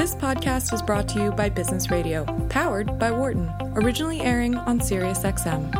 This podcast is brought to you by Business Radio, powered by Wharton, originally airing on SiriusXM.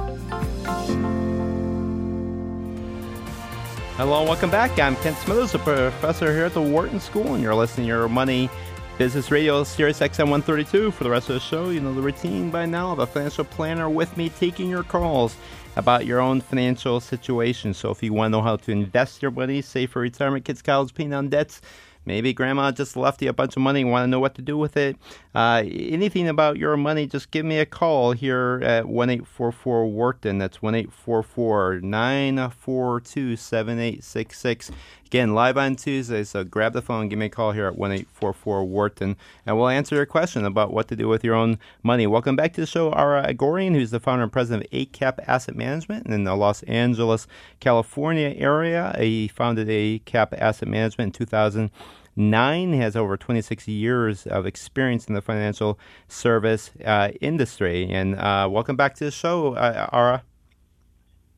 Hello, welcome back. I'm Kent Smetters, a professor here at the Wharton School, and you're listening to your Money Business Radio, Sirius XM 132. For the rest of the show, you know the routine by now. The financial planner with me taking your calls about your own financial situation. So if you want to know how to invest your money, save for retirement, kids' college, paying down debts, Maybe grandma just left you a bunch of money and want to know what to do with it. Uh, anything about your money, just give me a call here at 1 844 Wharton. That's 1 844 942 7866. Again, live on Tuesday, so grab the phone, give me a call here at 1 844 Wharton, and we'll answer your question about what to do with your own money. Welcome back to the show, Ara Oghoorian, who's the founder and president of ACAP Asset Management in the Los Angeles, California area. He founded ACAP Asset Management in 2000. Nine has over 26 years of experience in the financial service uh, industry. And uh, welcome back to the show, uh, Ara.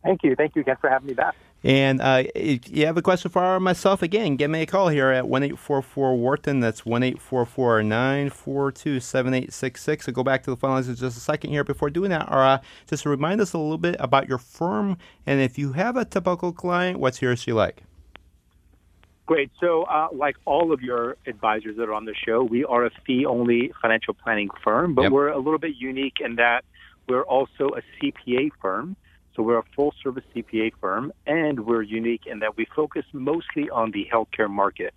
Thank you. Thank you again for having me back. And uh, if you have a question for myself, again, give me a call here at 1 844 Wharton. That's 1 844 942 7866. So go back to the phone lines in just a second here. Before doing that, uh, just remind us a little bit about your firm. And if you have a typical client, what's he or she like? Great. So, uh, like all of your advisors that are on the show, we are a fee only financial planning firm, but yep. we're a little bit unique in that we're also a CPA firm. So we're a full service CPA firm, and we're unique in that we focus mostly on the healthcare market.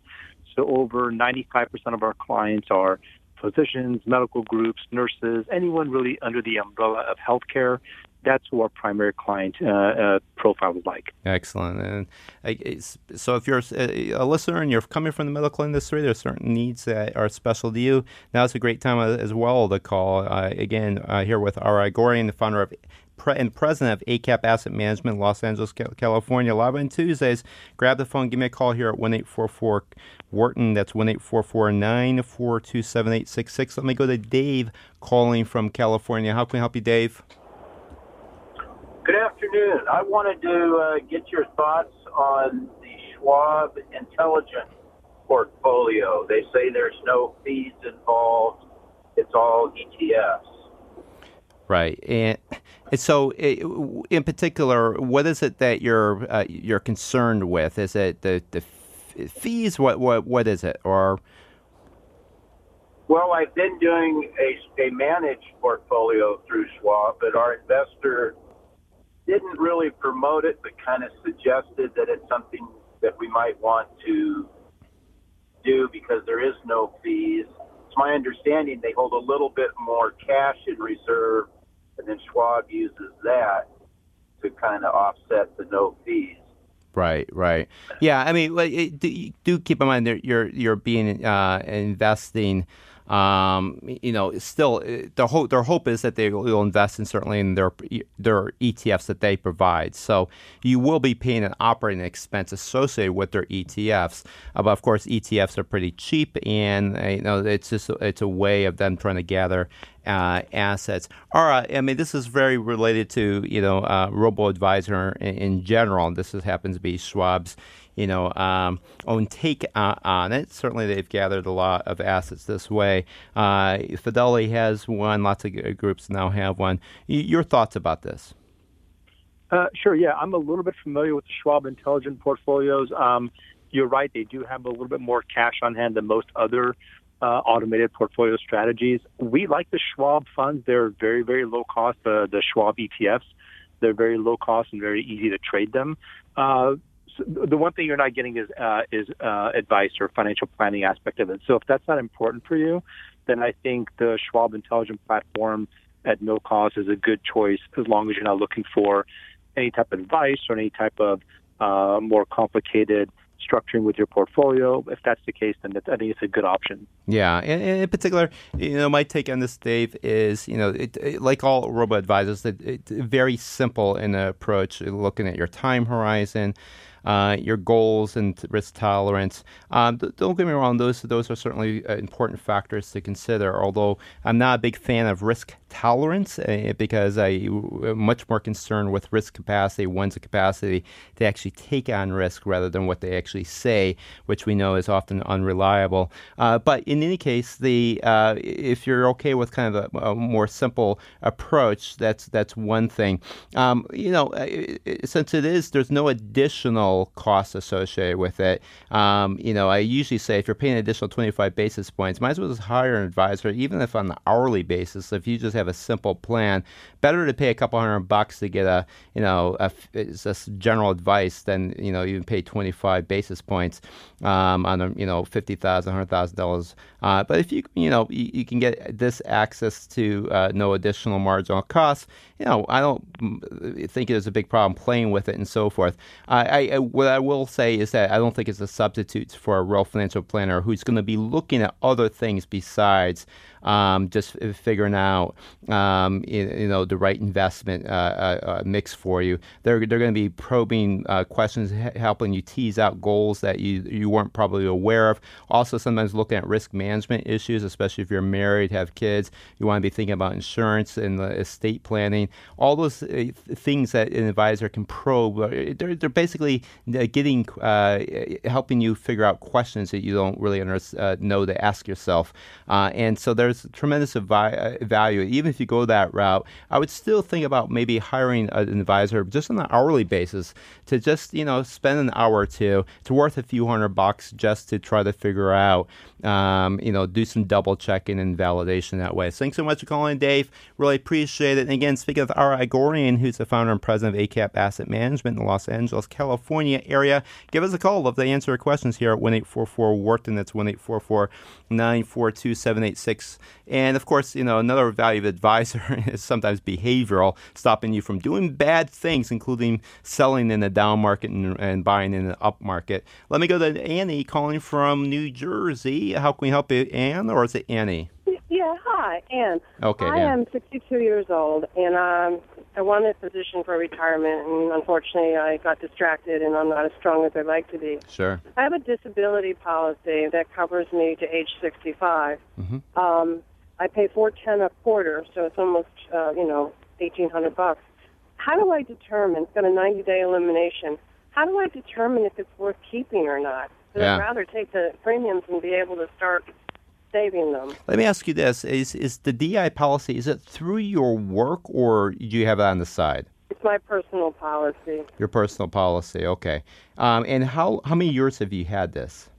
So over 95% of our clients are physicians, medical groups, nurses, anyone really under the umbrella of healthcare. That's who our primary client uh, uh, profile is like. Excellent. And uh, so, if you're a listener and you're coming from the medical industry, there's certain needs that are special to you. Now's a great time as well to call. Uh, again, uh, here with Ara Oghoorian, the founder of and president of ACAP Asset Management, Los Angeles, California. Live on Tuesdays. Grab the phone, give me a call here at 1 844 Wharton. That's 1 844 942 7866. Let me go to Dave calling from California. How can we help you, Dave? Good afternoon. I wanted to uh, get your thoughts on the Schwab Intelligent portfolio. They say there's no fees involved. It's all ETFs. Right, and, so in particular, what is it that you're uh, you're concerned with? Is it the the fees? What what what is it? Or well, I've been doing a, a managed portfolio through Schwab, but our investor didn't really promote it, but kind of suggested that it's something that we might want to do because there is no fees. It's my understanding they hold a little bit more cash in reserve and then Schwab uses that to kind of offset the no fees. Right, right. Yeah, I mean, do, keep in mind that you're you're being uh, investing um, you know, still uh, the hope their hope is that they will invest in certainly in their their ETFs that they provide. So you will be paying an operating expense associated with their ETFs. Uh, but of course, ETFs are pretty cheap, and uh, you know it's just it's a way of them trying to gather uh, assets. All right, I mean, this is very related to you know uh, robo advisor in, in general. This is, happens to be Schwab's you know, um, own take uh, on it. Certainly, they've gathered a lot of assets this way. Uh, Fidelity has one. Lots of groups now have one. Your thoughts about this? Uh, sure. Yeah, I'm a little bit familiar with the Schwab Intelligent portfolios. Um, you're right; they do have a little bit more cash on hand than most other uh, automated portfolio strategies. We like the Schwab funds; they're very, very low cost. Uh, the Schwab ETFs, they're very low cost and very easy to trade them. Uh, the one thing you're not getting is uh, is uh, advice or financial planning aspect of it. So if that's not important for you, then I think the Schwab Intelligent platform at no cost is a good choice as long as you're not looking for any type of advice or any type of uh, more complicated structuring with your portfolio. If that's the case, then I think it's a good option. Yeah, and, in particular, you know, my take on this, Dave, is you know, it, it, like all robo advisors, it's very simple in the approach, looking at your time horizon. Uh, your goals and risk tolerance. Um, don't get me wrong; those those are certainly uh, important factors to consider. Although I'm not a big fan of risk tolerance uh, because I'm much more concerned with risk capacity, one's capacity to actually take on risk rather than what they actually say, which we know is often unreliable. Uh, but in any case, the if you're okay with kind of a, a, more simple approach, that's that's one thing. Um, you know, since it is, there's no additional cost associated with it. Um, you know, I usually say if you're paying an additional 25 basis points, might as well just hire an advisor, even if on the hourly basis. If you just have a simple plan, better to pay a couple hundred bucks to get a you know a, just general advice than you know even pay 25 basis points um, on a you know fifty thousand, hundred thousand dollars. Uh, but if you you know you, you can get this access to uh, no additional marginal costs, you know I don't think it's a big problem playing with it and so forth. I, I what I will say is that I don't think it's a substitute for a real financial planner who's going to be looking at other things besides um, just figuring out um, you, you, know the right investment uh, uh, uh mix for you. They're they're going to be probing uh, questions, helping you tease out goals that you you weren't probably aware of. Also, sometimes looking at risk management issues, especially if you're married, have kids. You want to be thinking about insurance and the estate planning. All those uh, things that an advisor can probe. Uh, they're, they're basically uh, getting uh, helping you figure out questions that you don't really know to ask yourself. and so there's tremendous value. Even if you go that route, I would still think about maybe hiring an advisor just on an hourly basis to just you know spend an hour or two. It's worth a few hundred bucks just to try to figure out, um, you know, do some double checking and validation that way. Thanks so much for calling, Dave. Really appreciate it. And again, speaking of Ara Oghoorian, who's the founder and president of ACAP Asset Management in the Los Angeles, California area, give us a call. Love to answer your questions here at one eight four four Wharton. That's one eight four four nine four two seven eight six. And of course, you know, another value of advisor is sometimes behavioral, stopping you from doing bad things, including selling in a down market and, and buying in an up market. Let me go to Annie calling from New Jersey. How can we help you, Anne, or is it Annie? Yeah, hi, Anne. Okay. I am 62 years old, and um, I wanted a position for retirement, and unfortunately, I got distracted, and I'm not as strong as I'd like to be. Sure. I have a disability policy that covers me to age 65. Mm-hmm. Um, I pay 410 a quarter, so it's almost, uh, you know, 1800 bucks. How do I determine? It's got a 90 day elimination. How do I determine if it's worth keeping or not? Because yeah. I'd rather take the premiums and be able to start saving them. Let me ask you this: Is is the DI policy? Is it through your work, or do you have it on the side? It's my personal policy. Your personal policy, okay. Um, and how how many years have you had this?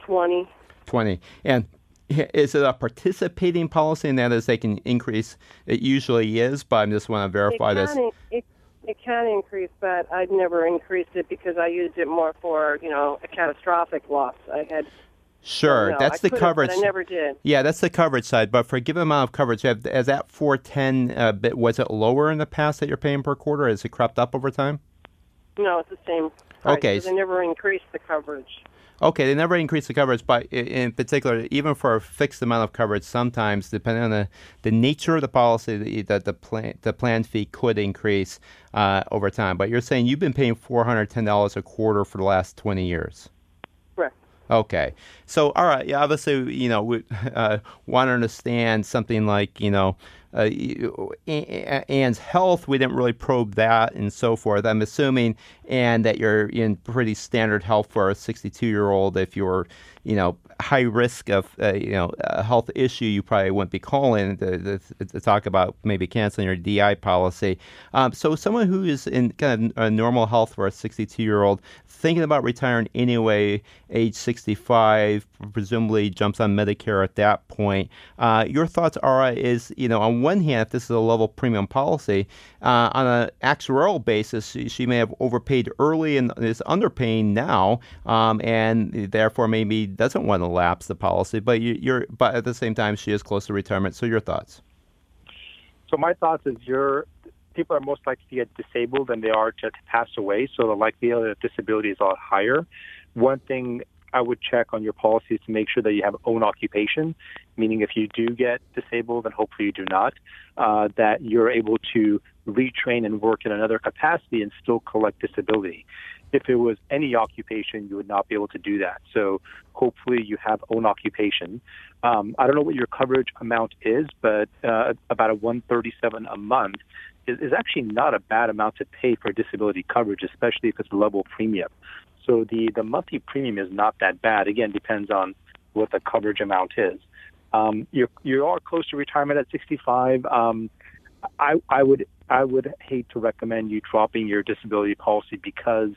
Twenty. Twenty. And is it a participating policy? And that is, they can increase. It usually is, but I just want to verify this. It, it can increase, but I'd never increased it because I used it more for you know a catastrophic loss. I had. Sure, no, that's I the coverage. I never did. Yeah, that's the coverage side. But for a given amount of coverage, have, has that 410 uh, bit, was it lower in the past that you're paying per quarter? Has it crept up over time? No, it's the same. Price, okay, they never increased the coverage. Okay, they never increase the coverage, but in particular, even for a fixed amount of coverage, sometimes depending on the, the nature of the policy, the the, the plan the plan fee could increase uh, over time. But you're saying you've been paying four hundred ten dollars a quarter for the last twenty years. Okay, so all right, yeah, obviously, you know, we uh, want to understand something like you know uh, Anne's health, we didn't really probe that and so forth. I'm assuming, and that you're in pretty standard health for a 62 year old. If you're, you know, high risk of, uh, you know, a health issue, you probably wouldn't be calling to, to, to talk about maybe canceling your DI policy. Um, so, someone who is in kind of a normal health for a 62 year old, thinking about retiring anyway, age 65, presumably jumps on Medicare at that point. Uh, your thoughts are is you know on one hand, if this is a level premium policy, uh, on an actuarial basis, she, she, may have overpaid early and is underpaying now, um, and therefore maybe doesn't want to lapse the policy. But you, are but at the same time, she is close to retirement. So your thoughts? So my thoughts is your people are most likely to get disabled than they are to, pass away. So the likelihood of disability is a lot higher. One thing I would check on your policies to make sure that you have own occupation, meaning if you do get disabled, and hopefully you do not, uh, that you're able to retrain and work in another capacity and still collect disability. If it was any occupation, you would not be able to do that. So hopefully you have own occupation. Um, I don't know what your coverage amount is, but uh, about a 137 a month is, is actually not a bad amount to pay for disability coverage, especially if it's a level premium. So the, the monthly premium is not that bad. Again, depends on what the coverage amount is. Um, you're, you are close to retirement at 65. Um, I, I would I would hate to recommend you dropping your disability policy because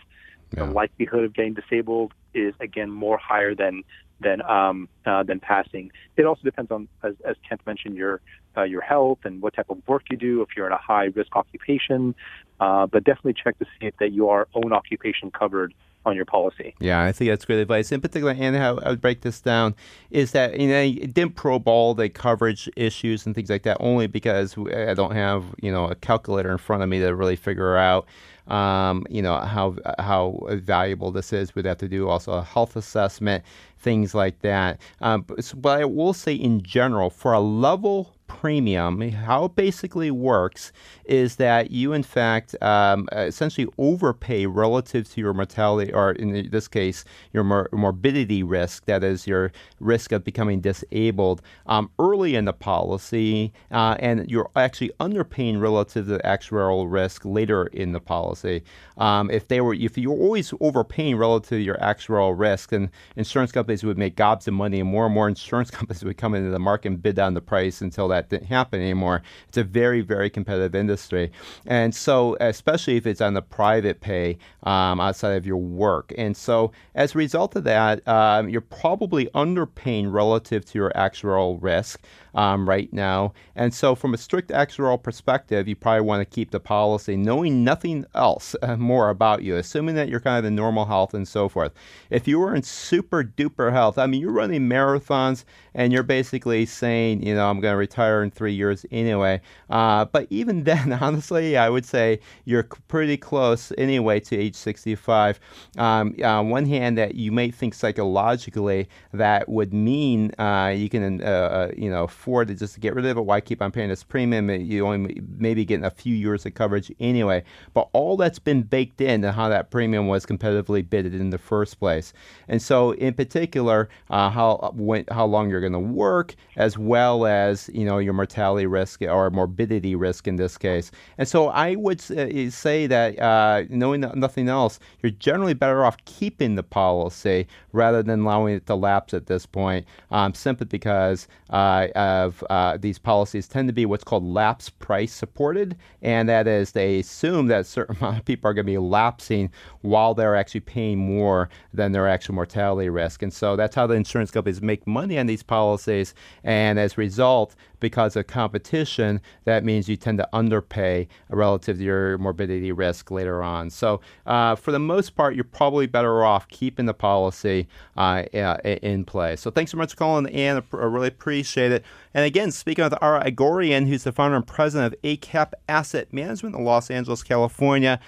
yeah. the likelihood of getting disabled is again more higher than than um, uh, than passing. It also depends on, as, as Kent mentioned, your uh, your health and what type of work you do. If you're in a high risk occupation, uh, but definitely check to see if that you are own occupation covered on your policy. Yeah, I think that's great advice. In particular, and how I would break this down is that you know I didn't probe all the coverage issues and things like that only because I don't have you know a calculator in front of me to really figure out um, you know how how valuable this is. We'd have to do also a health assessment, things like that. Um, but, but I will say in general, for a level premium, how it basically works is that you, in fact, um, essentially overpay relative to your mortality, or in this case, your mor- morbidity risk, that is, your risk of becoming disabled um, early in the policy, uh, and you're actually underpaying relative to the actuarial risk later in the policy. Um, if they were, if you're always overpaying relative to your actuarial risk, then insurance companies would make gobs of money, and more and more insurance companies would come into the market and bid down the price until that didn't happen anymore. It's a very, very competitive industry. And so, especially if it's on the private pay um, outside of your work. And so, as a result of that, um, you're probably underpaying relative to your actual risk um, right now. And so, from a strict actuarial perspective, you probably want to keep the policy knowing nothing else uh, more about you, assuming that you're kind of in normal health and so forth. If you were in super duper health, I mean, you're running marathons and you're basically saying, you know, I'm going to retire in three years anyway. Uh, but even then, honestly, I would say you're pretty close anyway to age 65. Um, on one hand, that you may think psychologically that would mean uh, you can, uh, uh you know, afford to just get rid of it. Why keep on paying this premium? You only maybe getting a few years of coverage anyway. But all that's been baked in and how that premium was competitively bidded in the first place. And so, in particular, uh, how when, how long you're going to work, as well as you know your mortality risk or morbidity risk in this case. And so, I would uh, say that uh, knowing nothing else, you're generally better off keeping the policy rather than allowing it to lapse at this point, um, simply because uh, of uh, these policies tend to be what's called lapse price supported, and that is they assume that a certain amount of people are going to be lapsing while they're actually paying more than their actual mortality risk. And so that's how the insurance companies make money on these policies. And as a result, because of competition, that means you tend to underpay relative to your morbidity risk later on. So, uh, for the most part, you're probably better off keeping the policy uh, in place. So, thanks so much for calling, Ann. I really appreciate it. And again, speaking with Ara Oghoorian, who's the founder and president of ACAP Asset Management in the Los Angeles, California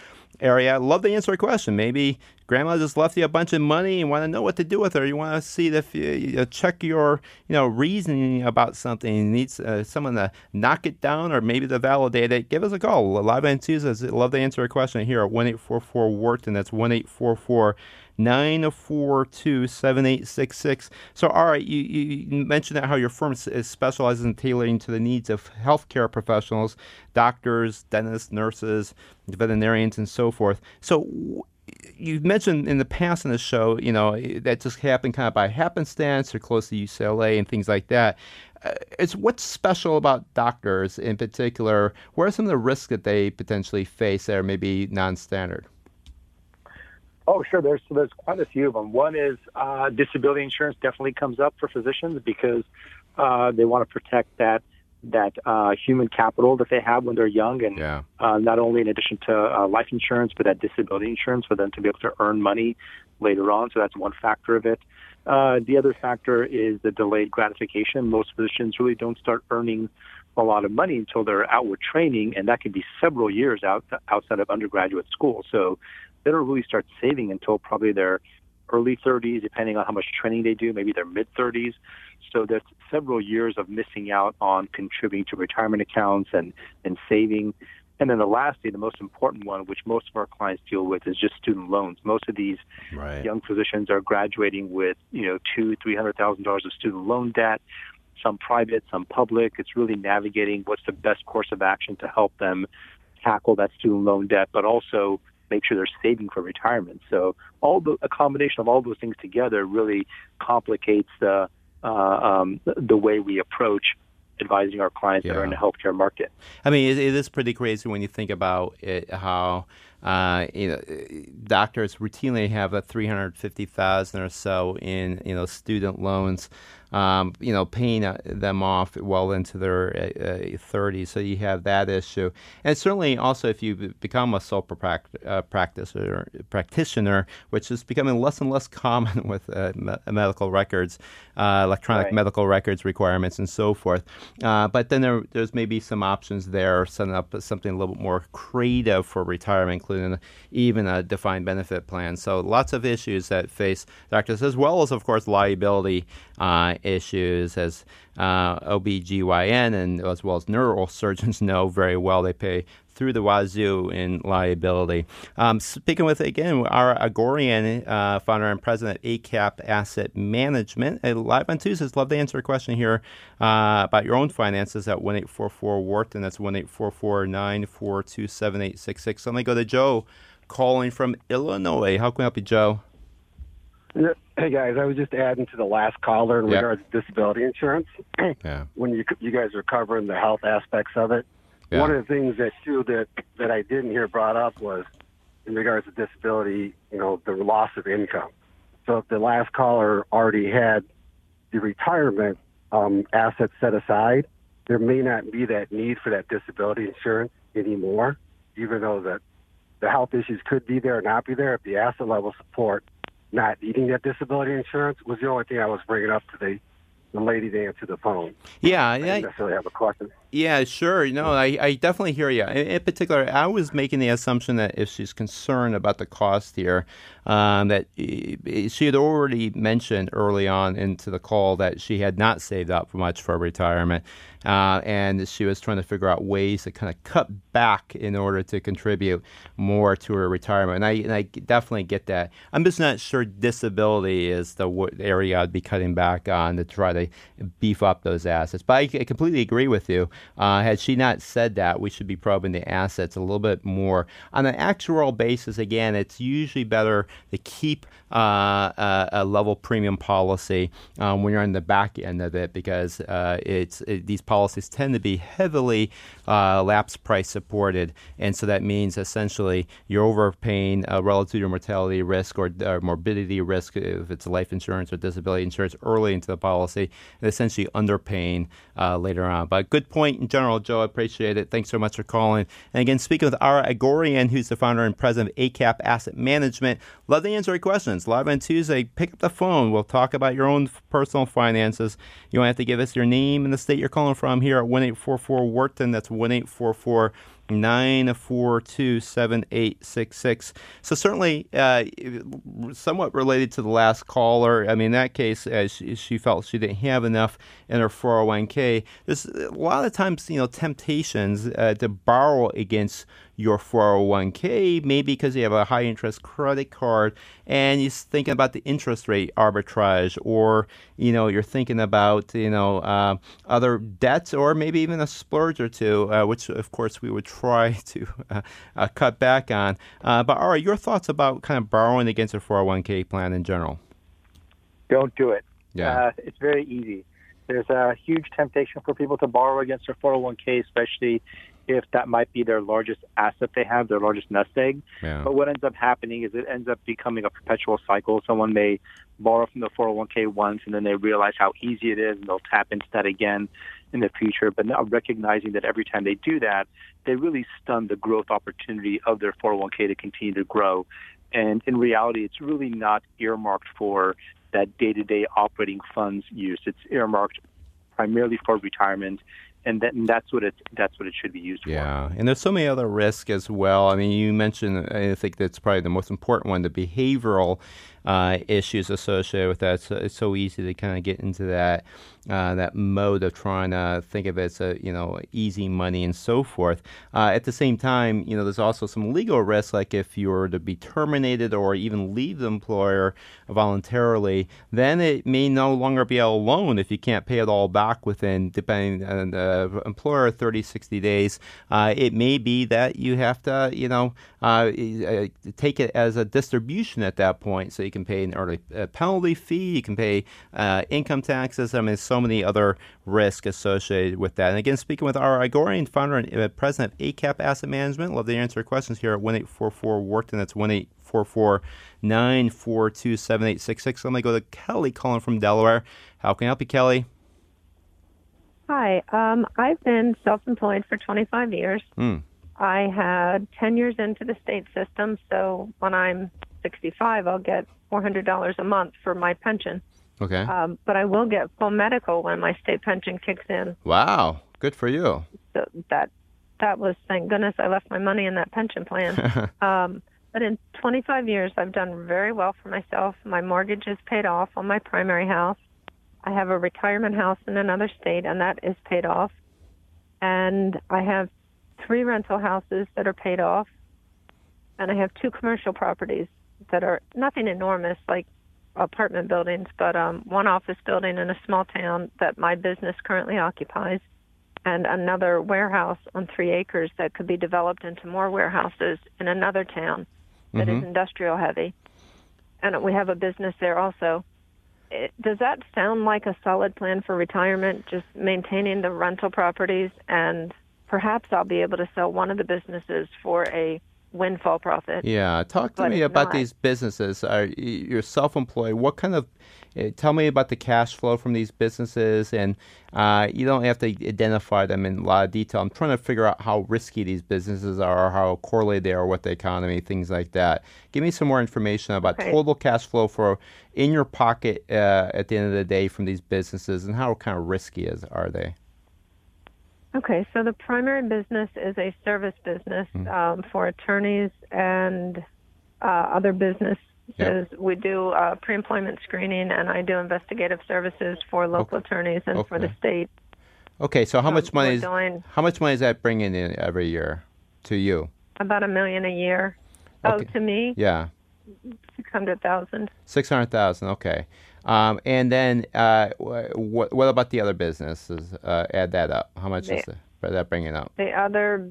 area. Love to answer a question. Maybe grandma just left you a bunch of money and want to know what to do with her. You want to see if you, you check your you know reasoning about something. You need uh, someone to knock it down or maybe to validate it. Give us a call. Live on Tuesdays. Love to answer a question here at one eight four four Wharton. That's one eight four four. 942 7866. So, all right, you, you mentioned that how your firm is specializes in tailoring to the needs of healthcare professionals, doctors, dentists, nurses, veterinarians, and so forth. So, you've mentioned in the past in the show, you know, that just happened kind of by happenstance or close to UCLA and things like that. Uh, it's what's special about doctors in particular? What are some of the risks that they potentially face that are maybe non-standard? Oh, sure. There's there's quite a few of them. One is uh, disability insurance definitely comes up for physicians because uh, they want to protect that that uh, human capital that they have when they're young, and yeah. uh, not only in addition to uh, life insurance, but that disability insurance for them to be able to earn money later on. So that's one factor of it. Uh, the other factor is the delayed gratification. Most physicians really don't start earning a lot of money until they're out with training, and that can be several years out outside of undergraduate school. So they don't really start saving until probably their early 30s, depending on how much training they do, maybe their mid 30s. So there's several years of missing out on contributing to retirement accounts and, and saving. And then the lastly, the most important one, which most of our clients deal with, is just student loans. Most of these right. young physicians are graduating with, you know, two, three hundred thousand dollars of student loan debt. Some private, some public. It's really navigating what's the best course of action to help them tackle that student loan debt, but also make sure they're saving for retirement. So all the a combination of all those things together really complicates the uh, um, the way we approach advising our clients Yeah. that are in the healthcare market. I mean, it, it is pretty crazy when you think about it, how uh, you know doctors routinely have a three hundred fifty thousand or so in you know student loans. Um, you know, paying uh, them off well into their uh, thirties, so you have that issue, and certainly also if you become a sole prac- uh, practitioner, practitioner, which is becoming less and less common with uh, me- medical records, uh, electronic Right. medical records requirements, and so forth. Uh, but then there, there's maybe some options there, setting up something a little bit more creative for retirement, including even a defined benefit plan. So lots of issues that face doctors, as well as, of course, liability uh, issues, as uh, OBGYN and as well as neurosurgeons know very well. They pay through the wazoo in liability. Um, speaking with, again, Ara Oghoorian uh, founder and president of ACAP Asset Management, uh, live on Tuesdays. Love to answer a question here uh, about your own finances at 1 844 Wharton. That's 1 844 942 7866. So let me go to Joe calling from Illinois. How can I help you, Joe? Yeah. Hey guys, I was just adding to the last caller in Yeah. regards to disability insurance. Yeah. When you you guys are covering the health aspects of it, Yeah. one of the things that too that that I didn't hear brought up was in regards to disability, you know, the loss of income. So if the last caller already had the retirement um, assets set aside, there may not be that need for that disability insurance anymore, even though that the health issues could be there or not be there. If the asset level support not needing that disability insurance was the only thing I was bringing up to the, the lady to answer the phone. Yeah, I yeah, didn't necessarily have a question. Yeah, sure. No, I, I definitely hear you. In, in particular, I was making the assumption that if she's concerned about the cost here, um, that she had already mentioned early on into the call that she had not saved up much for retirement, uh, and she was trying to figure out ways to kind of cut back in order to contribute more to her retirement. And I, and I definitely get that. I'm just not sure disability is the w- area I'd be cutting back on to try to beef up those assets. But I, I completely agree with you. Uh, had she not said that, we should be probing the assets a little bit more. On an actual basis, again, it's usually better to keep a, a level premium policy um, when you're on the back end of it because uh, it's it, these policies tend to be heavily uh, lapse price supported, and so that means essentially you're overpaying uh, relative to your mortality risk or, or morbidity risk if it's life insurance or disability insurance early into the policy, and essentially underpaying uh, later on. But good point in general, Joe. I appreciate it. Thanks so much for calling. And again, speaking with Ara Oghoorian, who's the founder and president of ACAP Asset Management. Love to answer your questions. Live on Tuesday, pick up the phone. We'll talk about your own personal finances. You don't have to give us your name and the state you're calling from here at 1 844 Wharton. That's 1 844 942 7866. So, certainly, uh, somewhat related to the last caller. I mean, in that case, uh, she, she felt she didn't have enough in her 401k. There's a lot of times, you know, temptations uh, to borrow against your 401k, maybe because you have a high interest credit card and you're thinking about the interest rate arbitrage, or you know you're thinking about you know uh, other debts, or maybe even a splurge or two, uh, which of course we would try to uh, uh, cut back on. Uh, but all right, your thoughts about kind of borrowing against a 401k plan in general? Don't do it. Yeah. Uh, it's very easy. There's a huge temptation for people to borrow against their 401k, especially if that might be their largest asset they have, their largest nest egg. Yeah. But what ends up happening is it ends up becoming a perpetual cycle. Someone may borrow from the 401k once and then they realize how easy it is and they'll tap into that again in the future. But now recognizing that every time they do that, they really stun the growth opportunity of their 401k to continue to grow. And in reality, it's really not earmarked for that day-to-day operating funds use. It's earmarked primarily for retirement and, and that's what it that's what it should be used for. Yeah, and there's so many other risks as well. I mean, you mentioned, I think that's probably the most important one, the behavioral uh, issues associated with that. So it's so easy to kind of get into that uh, that mode of trying to think of it as a you know easy money and so forth. Uh, at the same time, you know there's also some legal risks, like if you were to be terminated or even leave the employer voluntarily, then it may no longer be a loan if you can't pay it all back within, depending on the employer, 30, 60 days. Uh, it may be that you have to you know uh, uh, take it as a distribution at that point, so you can pay an early penalty fee, you can pay income taxes. I mean so many other risks associated with that. And again, speaking with Ara Oghoorian, founder and uh, president of ACAP Asset Management. Love to answer questions here at 1844 Wharton. That's 1844 942 7866. Let me go to Kelly calling from Delaware. How can I help you, Kelly? Hi. Um, I've been self employed for 25 years. Mm. I had 10 years into the state system, so when I'm 65, I'll get $400 a month for my pension. Okay. Um, but I will get full medical when my state pension kicks in. Wow, good for you. So that that was thank goodness I left my money in that pension plan. um, but in 25 years, I've done very well for myself. My mortgage is paid off on my primary house. I have a retirement house in another state, and that is paid off. And I have three rental houses that are paid off, and I have two commercial properties that are nothing enormous, like apartment buildings, but um, one office building in a small town that my business currently occupies, and another warehouse on three acres that could be developed into more warehouses in another town that mm-hmm. is industrial heavy. And we have a business there also. It, does that sound like a solid plan for retirement? Just maintaining the rental properties, and perhaps I'll be able to sell one of the businesses for a windfall profit. Yeah, talk to me about not. these businesses. Are you're self-employed? What kind of? Uh, tell me about the cash flow from these businesses, and uh, you don't have to identify them in a lot of detail. I'm trying to figure out how risky these businesses are, how correlated they are with the economy, things like that. Give me some more information about okay. total cash flow for in your pocket uh, at the end of the day from these businesses, and how kind of risky is are they? Okay, so the primary business is a service business mm-hmm. um, for attorneys and uh, other businesses. Yep. We do uh, pre-employment screening, and I do investigative services for local okay. attorneys and okay. for the state. Okay, so how um, much money is doing, how much money is that bringing in every year to you? About a million a year. Oh, okay. Oh, to me? Yeah. Six hundred thousand. Six hundred thousand. Okay. Um, and then uh, what, what about the other businesses? Uh, add that up. How much the, is that bringing up? The other,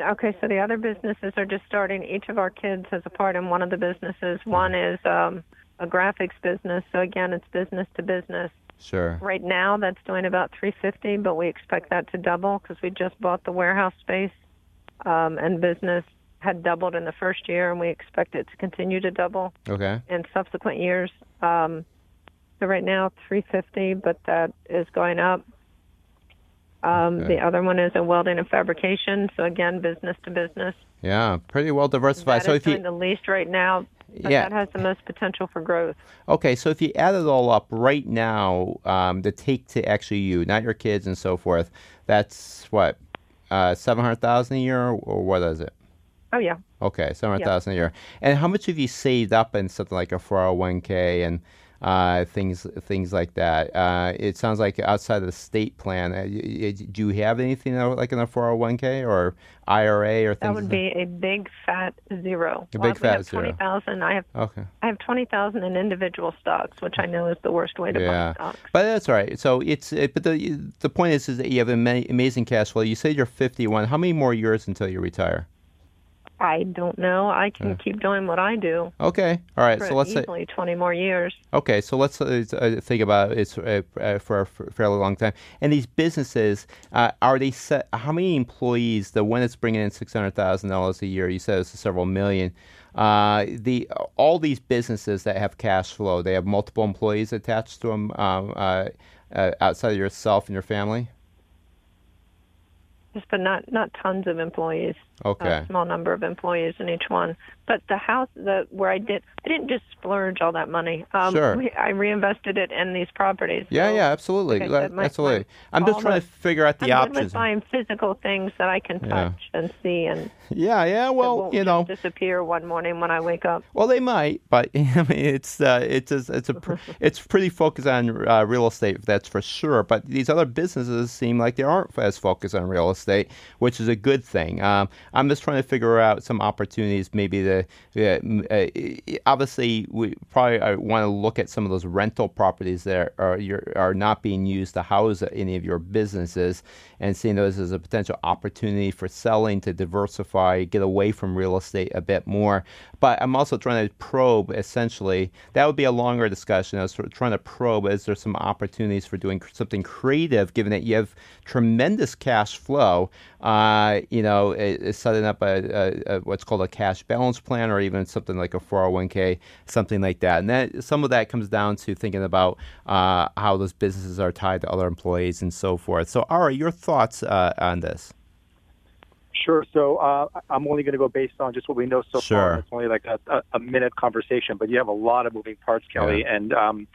okay, so the other businesses are just starting. Each of our kids has a part in one of the businesses. Mm-hmm. One is um, a graphics business. So again, it's business to business. Sure. Right now, that's doing about 350, but we expect that to double because we just bought the warehouse space, um, and business had doubled in the first year, and we expect it to continue to double. Okay. In subsequent years. Um, so right now, 350, but that is going up. Um, okay. The other one is a welding and fabrication. So again, business to business. Yeah, pretty well diversified. That so if you the least right now, yeah. that has the most potential for growth. Okay, so if you add it all up right now, um, the take to actually you, not your kids and so forth, that's what uh, seven hundred thousand a year, or what is it? Oh yeah. Okay, seven hundred thousand yeah. a year. And how much have you saved up in something like a four hundred one k and uh, things things like that. Uh, it sounds like outside of the state plan, uh, do you have anything like in a 401k or IRA or things? That would be a big fat zero. A big fat zero. Twenty thousand. I have. Okay. I have twenty thousand in individual stocks, which I know is the worst way to yeah. buy stocks. But that's all right. So it's it, but the the point is is that you have an amazing cash flow. You say you're 51. How many more years until you retire? I don't know. I can keep doing what I do. Okay. All right. so let's easily say 20 more years. Okay. So let's uh, think about it uh, uh, for a fairly long time. And these businesses, uh, are they set? How many employees? The one that's bringing in six hundred thousand dollars a year. You said it's several million. Uh, the all these businesses that have cash flow, they have multiple employees attached to them um, uh, outside of yourself and your family. Yes, but not not tons of employees. Okay. A small number of employees in each one. but the house the where I did I didn't just splurge all that money. Um, Sure. we, I reinvested it in these properties. Yeah, So, yeah, absolutely, like I said, my- absolutely. my- I'm just trying the- to figure out the I'm good options. with buying physical things that I can Yeah. touch and see and Yeah, yeah. Well, you know, disappear one morning when I wake up. Well, they might, but I mean, it's uh, it's a, it's a pr- it's pretty focused on uh, real estate, that's for sure. But these other businesses seem like they aren't as focused on real estate, which is a good thing. Um, I'm just trying to figure out some opportunities, maybe to uh, obviously we probably uh, want to look at some of those rental properties that are you're, not being used to house any of your businesses, and seeing those as a potential opportunity for selling to diversify, get away from real estate a bit more. But I'm also trying to probe essentially. That would be a longer discussion. I was sort of trying to probe is there some opportunities for doing something creative, given that you have tremendous cash flow. Uh, you know, it, setting up a, a, a what's called a cash balance plan, or even something like a 401k, something like that. And that some of that comes down to thinking about uh, how those businesses are tied to other employees and so forth. So, Ara, your thoughts uh, on this? Sure. So uh, I'm only going to go based on just what we know so Sure. far. It's only like a, a, a minute conversation, but you have a lot of moving parts, Kelly. And um,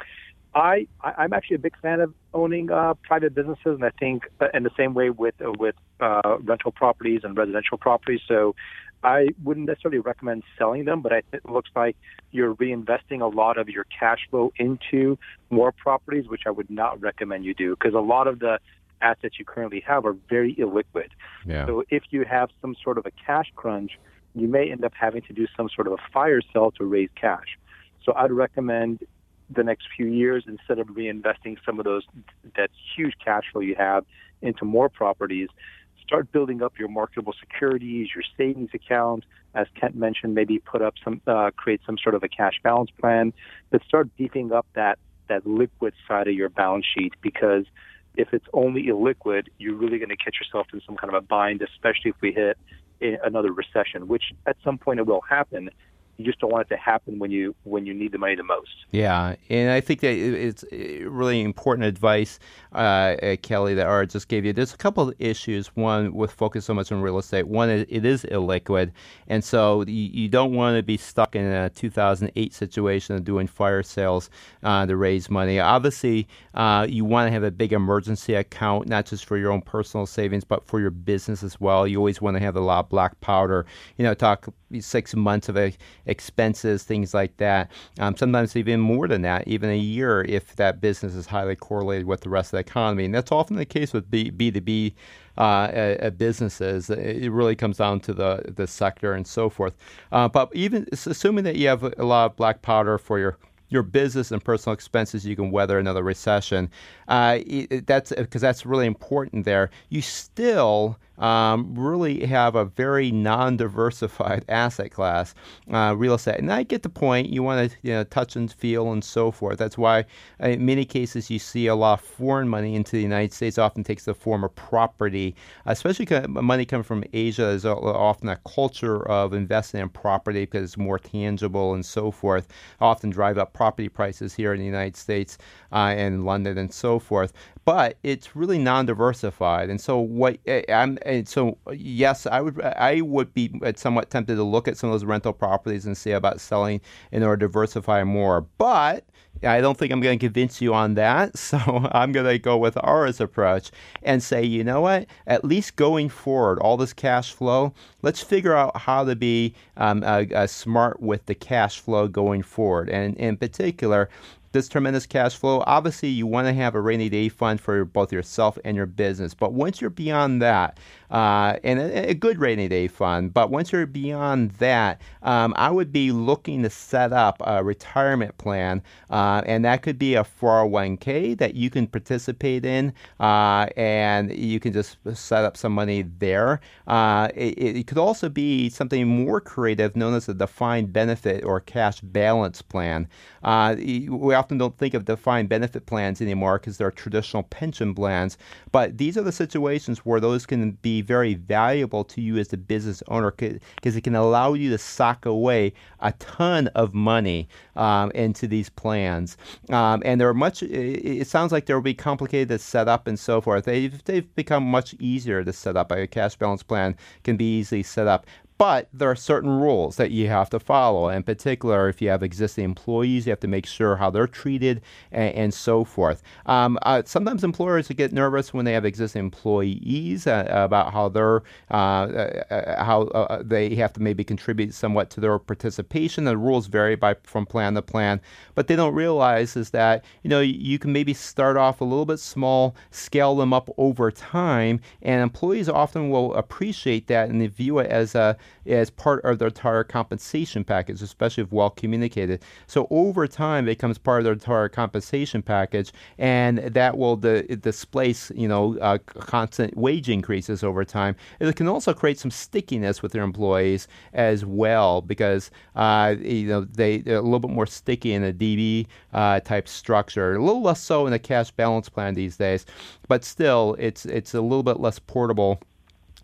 I, I, I'm actually a big fan of owning uh, private businesses, and I think uh, in the same way with uh, with uh, rental properties and residential properties. So I wouldn't necessarily recommend selling them, but I, it looks like you're reinvesting a lot of your cash flow into more properties, which I would not recommend you do because a lot of the assets you currently have are very illiquid. Yeah. So if you have some sort of a cash crunch, you may end up having to do some sort of a fire sale to raise cash. So I'd recommend the next few years instead of reinvesting some of those that huge cash flow you have into more properties, start building up your marketable securities, your savings account. As Kent mentioned, maybe put up some, uh, create some sort of a cash balance plan, but start beefing up that that liquid side of your balance sheet because if it's only illiquid, you're really going to catch yourself in some kind of a bind, especially if we hit another recession, which at some point it will happen. You just don't want it to happen when you when you need the money the most. Yeah, and I think that it's really important advice, uh, uh, Kelly, that Art just gave you. There's a couple of issues. One with focus so much on real estate. One, it is illiquid, and so you, don't want to be stuck in a 2008 situation of doing fire sales uh, to raise money. Obviously, uh, you want to have a big emergency account, not just for your own personal savings, but for your business as well. You always want to have a lot of black powder. You know, talk six months of uh, expenses, things like that. Um, sometimes even more than that, even a year if that business is highly correlated with the rest of the economy. And that's often the case with B, B2B uh, uh, businesses. It really comes down to the, the sector and so forth. Uh, but even assuming that you have a lot of black powder for your your business and personal expenses, you can weather another recession. Uh, it- that's because that's really important there. You still um, really have a very non-diversified asset class, uh, real estate. And I get the point. You want to you know, touch and feel and so forth. That's why uh, in many cases you see a lot of foreign money into the United States often takes the form of property, especially money coming from Asia is often a culture of investing in property because it's more tangible and so forth. Often drive up property prices here in the United States uh, and London and so forth. But it's really non-diversified, and so what eh, I'm and so yes, I would I would be somewhat tempted to look at some of those rental properties and see about selling in order to diversify more. But I don't think I'm going to convince you on that. So I'm going to go with Ara's approach and say, you know what? At least going forward, all this cash flow, let's figure out how to be um, uh, uh, smart with the cash flow going forward. And in particular, this tremendous cash flow. Obviously, you want to have a rainy day fund for both yourself and your business. But once you're beyond that, uh, and a, a good rainy day fund, but once you're beyond that, um, I would be looking to set up a retirement plan, uh, and that could be a 401k that you can participate in, uh, and you can just set up some money there. Uh, it, it could also be something more creative, known as a defined benefit or cash balance plan. Uh, we often don't think of defined benefit plans anymore because they're traditional pension plans, but these are the situations where those can be very valuable to you as a business owner because it can allow you to sock away a ton of money um, into these plans. Um, and they're much, it, sounds like they'll be complicated to set up and so forth. They've, they've become much easier to set up. A cash balance plan can be easily set up. But there are certain rules that you have to follow. In particular, if you have existing employees, you have to make sure how they're treated and, and so forth. Um, uh, sometimes employers get nervous when they have existing employees uh, about how they're uh, uh how uh, they have to maybe contribute somewhat to their participation. The rules vary by from plan to plan, but they don't realize is that you know you can maybe start off a little bit small, scale them up over time, and employees often will appreciate that and they view it as a as part of their entire compensation package, especially if well communicated. So over time, it becomes part of their entire compensation package, and that will di- displace, you know, uh, constant wage increases over time. It can also create some stickiness with their employees as well, because uh, you know they, they're a little bit more sticky in a DB uh, type structure, a little less so in a cash balance plan these days, but still, it's it's a little bit less portable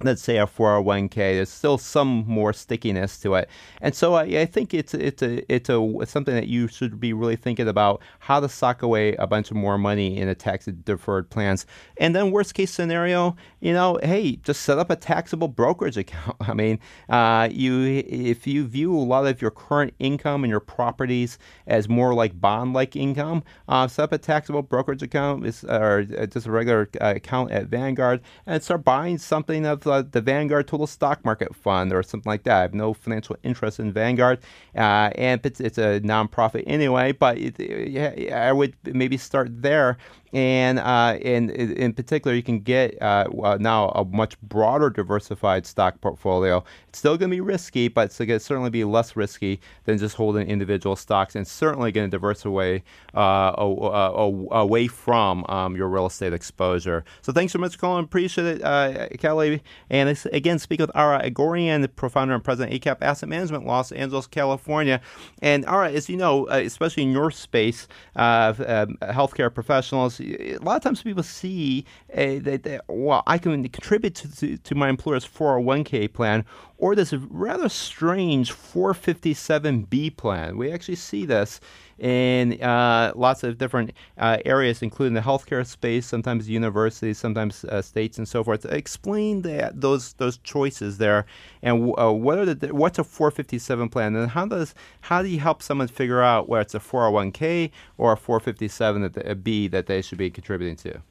let's say a 401k there's still some more stickiness to it. And so I, I, think it's it's a it's a it's something that you should be really thinking about how to sock away a bunch of more money in a tax deferred plans. And then worst case scenario you know hey just set up a taxable brokerage account. I mean uh, you if you view a lot of your current income and your properties as more like bond like income uh, set up a taxable brokerage account or just a regular uh, account at vanguard and start buying something of the Vanguard Total Stock Market Fund or something like that. I have no financial interest in Vanguard, uh, and it's, it's, a nonprofit anyway. But it, yeah, I would maybe start there and uh, in in particular, you can get uh, now a much broader diversified stock portfolio. It's still going to be risky, but it's going to certainly be less risky than just holding individual stocks, and certainly going to diversify uh, away from um, your real estate exposure. So thanks so much, Colin. Appreciate it, uh, Kelly. And again, speak with Ara Oghoorian, the founder and president of ACAP Asset Management, Los Angeles, California. And Ara, as you know, uh, especially in your space, uh, um, healthcare professionals a lot of times people see uh, that, well, I can contribute to, to, to, my employer's 401k plan, or this rather strange 457b plan. We actually see this in uh, lots of different uh, areas, including the healthcare space, sometimes universities, sometimes uh, states, and so forth. Explain those those choices there, and uh, what are the what's a 457 plan, and how does how do you help someone figure out whether it's a 401k or a 457 that a B that they should be contributing to?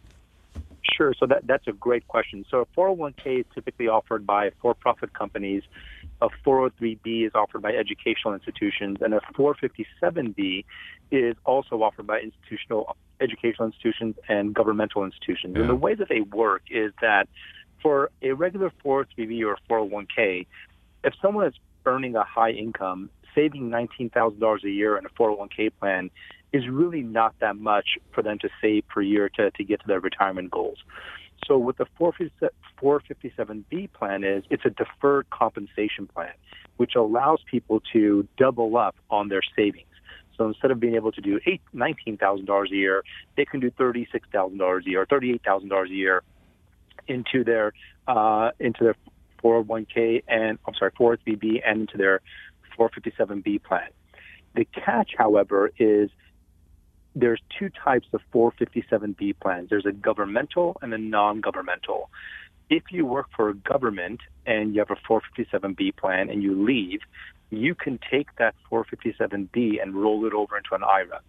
Sure. So that, that's a great question. So a 401k is typically offered by for-profit companies. A 403b is offered by educational institutions, and a 457b is also offered by institutional educational institutions and governmental institutions. Yeah. And the way that they work is that for a regular 403b or 401k, if someone is earning a high income, saving $19,000 a year in a 401k plan is really not that much for them to save per year to, to get to their retirement goals. So what the 457B plan is, it's a deferred compensation plan, which allows people to double up on their savings. So instead of being able to do eight, $19,000 a year, they can do $36,000 a year or $38,000 a year into their, uh, into their 401k and, I'm sorry, 403B and into their 457B plan. The catch, however, is there's two types of 457B plans. There's a governmental and a non-governmental. If you work for a government and you have a 457B plan and you leave, you can take that 457B and roll it over into an IRA.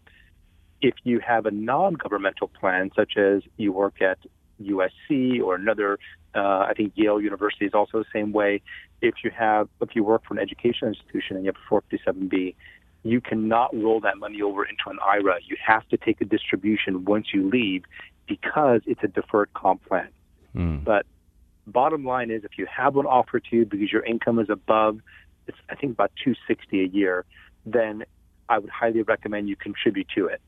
If you have a non-governmental plan, such as you work at USC or another, uh, I think Yale University is also the same way. If you have, if you work for an education institution and you have a 457B, you cannot roll that money over into an IRA. You have to take a distribution once you leave because it's a deferred comp plan. Mm. But bottom line is if you have one offered to you because your income is above it's I think about 260 a year, then I would highly recommend you contribute to it.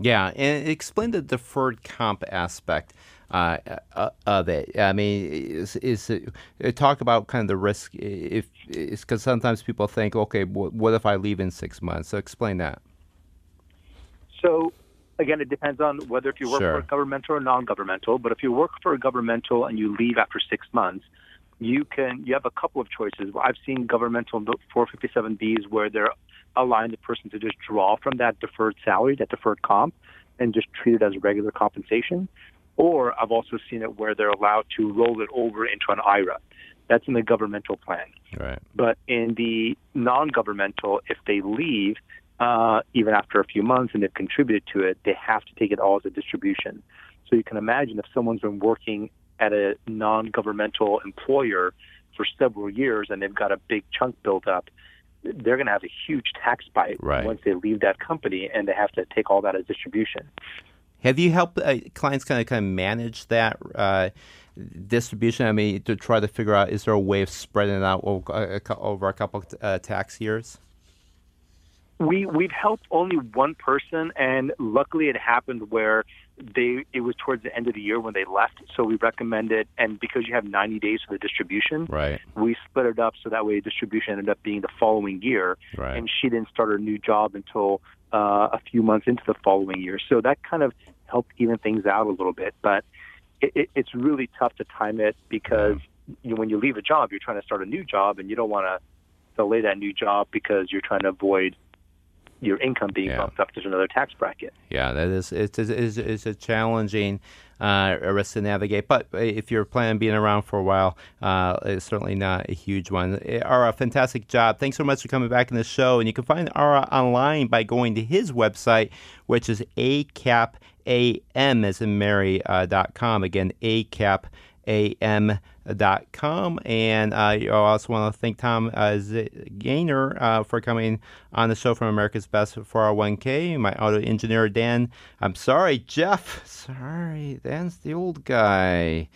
Yeah, and explain the deferred comp aspect uh, uh, of it. I mean, is, is it, uh, talk about kind of the risk if because sometimes people think, okay, what, what if I leave in six months? So explain that. So again, it depends on whether if you work sure. for a governmental or non-governmental. But if you work for a governmental and you leave after six months, you can you have a couple of choices. I've seen governmental 457Bs where they're allowing the person to just draw from that deferred salary, that deferred comp, and just treat it as regular compensation. Or I've also seen it where they're allowed to roll it over into an IRA. That's in the governmental plan. Right. But in the non-governmental, if they leave, uh, even after a few months and they've contributed to it, they have to take it all as a distribution. So you can imagine if someone's been working at a non-governmental employer for several years and they've got a big chunk built up, they're going to have a huge tax bite right. once they leave that company and they have to take all that as distribution. Have you helped uh, clients kind of kind of manage that uh, distribution? I mean, to try to figure out is there a way of spreading it out over, over a couple uh, tax years? We we've helped only one person, and luckily it happened where they it was towards the end of the year when they left. So we recommended, and because you have 90 days for the distribution, right? We split it up so that way distribution ended up being the following year, right. and she didn't start her new job until uh, a few months into the following year. So that kind of helped even things out a little bit, but it, it, it's really tough to time it because you, when you leave a job, you're trying to start a new job, and you don't want to delay that new job because you're trying to avoid your income being yeah. bumped up to another tax bracket. Yeah, that is it's it's, it's a challenging uh, risk to navigate. But if you're planning on being around for a while, uh, it's certainly not a huge one. Ara, fantastic job. Thanks so much for coming back in the show. And you can find Ara online by going to his website, which is acapam as in Mary uh, dot com. Again, acap am.com. And uh, I also want to thank Tom uh, Zgainer uh, for coming on the show from America's Best 401k. My auto engineer, Dan. I'm sorry, Jeff. Sorry, Dan's the old guy.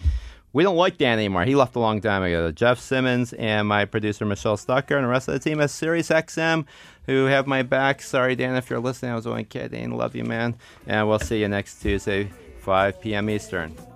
We don't like Dan anymore. He left a long time ago. Jeff Simmons and my producer, Michelle Stucker, and the rest of the team at SiriusXM who have my back. Sorry, Dan, if you're listening. I was only kidding. Love you, man. And we'll see you next Tuesday, 5 p.m. Eastern.